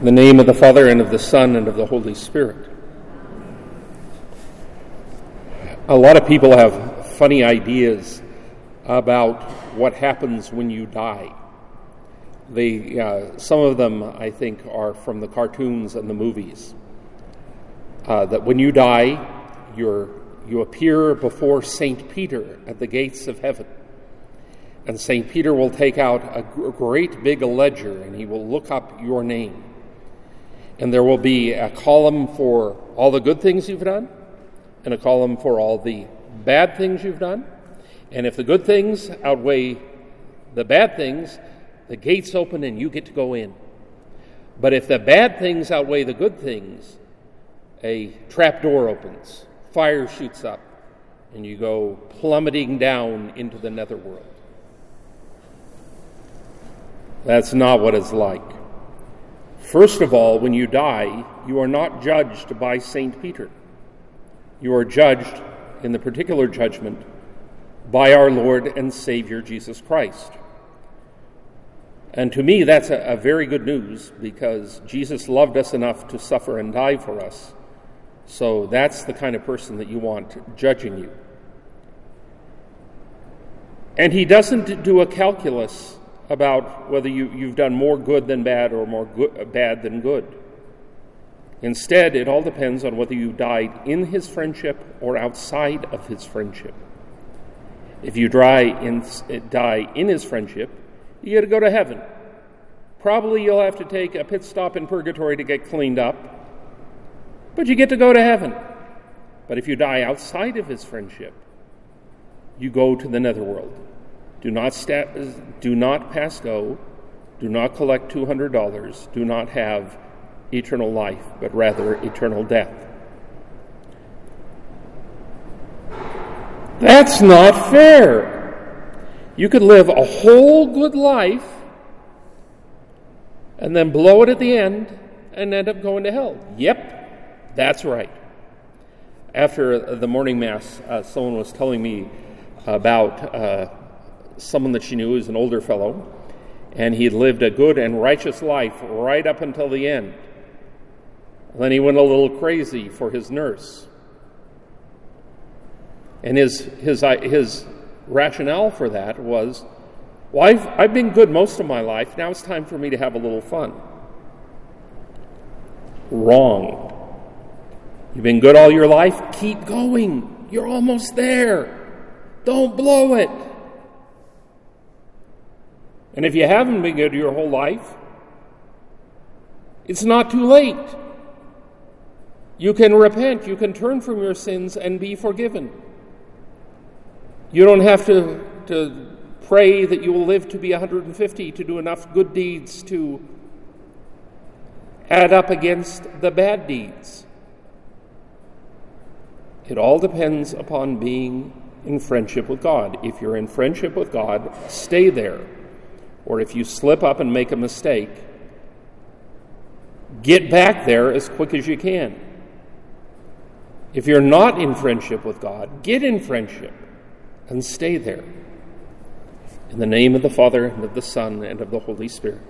In the name of the Father, and of the Son, and of the Holy Spirit. A lot of people have funny ideas about what happens when you die. They, uh, some of them, I think, are from the cartoons and the movies. Uh, that when you die, you appear before St. Peter at the gates of heaven. And St. Peter will take out a great big ledger and he will look up your name and there will be a column for all the good things you've done and a column for all the bad things you've done. And if the good things outweigh the bad things, the gates open and you get to go in. But if the bad things outweigh the good things, a trap door opens, fire shoots up, and you go plummeting down into the netherworld. That's not what it's like. First of all, when you die, you are not judged by St. Peter. You are judged in the particular judgment by our Lord and Savior Jesus Christ. And to me, that's a, a, very good news because Jesus loved us enough to suffer and die for us. So that's the kind of person that you want judging you. And he doesn't do a calculus about whether you, you've done more good than bad or more good, bad than good. Instead, it all depends on whether you died in his friendship or outside of his friendship. If you in, die in his friendship, you get to go to heaven. Probably you'll have to take a pit stop in purgatory to get cleaned up, but you get to go to heaven. But if you die outside of his friendship, you go to the netherworld. Do not, sta- do not pass go. Do not collect $200. Do not have eternal life, but rather eternal death. That's not fair. You could live a whole good life and then blow it at the end and end up going to hell. Yep, that's right. After the morning mass, uh, someone was telling me about uh, someone that she knew was an older fellow, and he lived a good and righteous life right up until the end. then he went a little crazy for his nurse. And his, his, uh, his rationale for that was well, I've, I've been good most of my life. Now it's time for me to have a little fun. Wrong. You've been good all your life. Keep going. You're almost there. Don't blow it. And if you haven't been good your whole life, it's not too late. You can repent, you can turn from your sins and be forgiven. You don't have to, to pray that you will live to be 150 to do enough good deeds to add up against the bad deeds. It all depends upon being in friendship with God. If you're in friendship with God, stay there or if you slip up and make a mistake, get back there as quick as you can. If you're not in friendship with God, get in friendship and stay there. In the name of the Father, and of the Son, and of the Holy Spirit.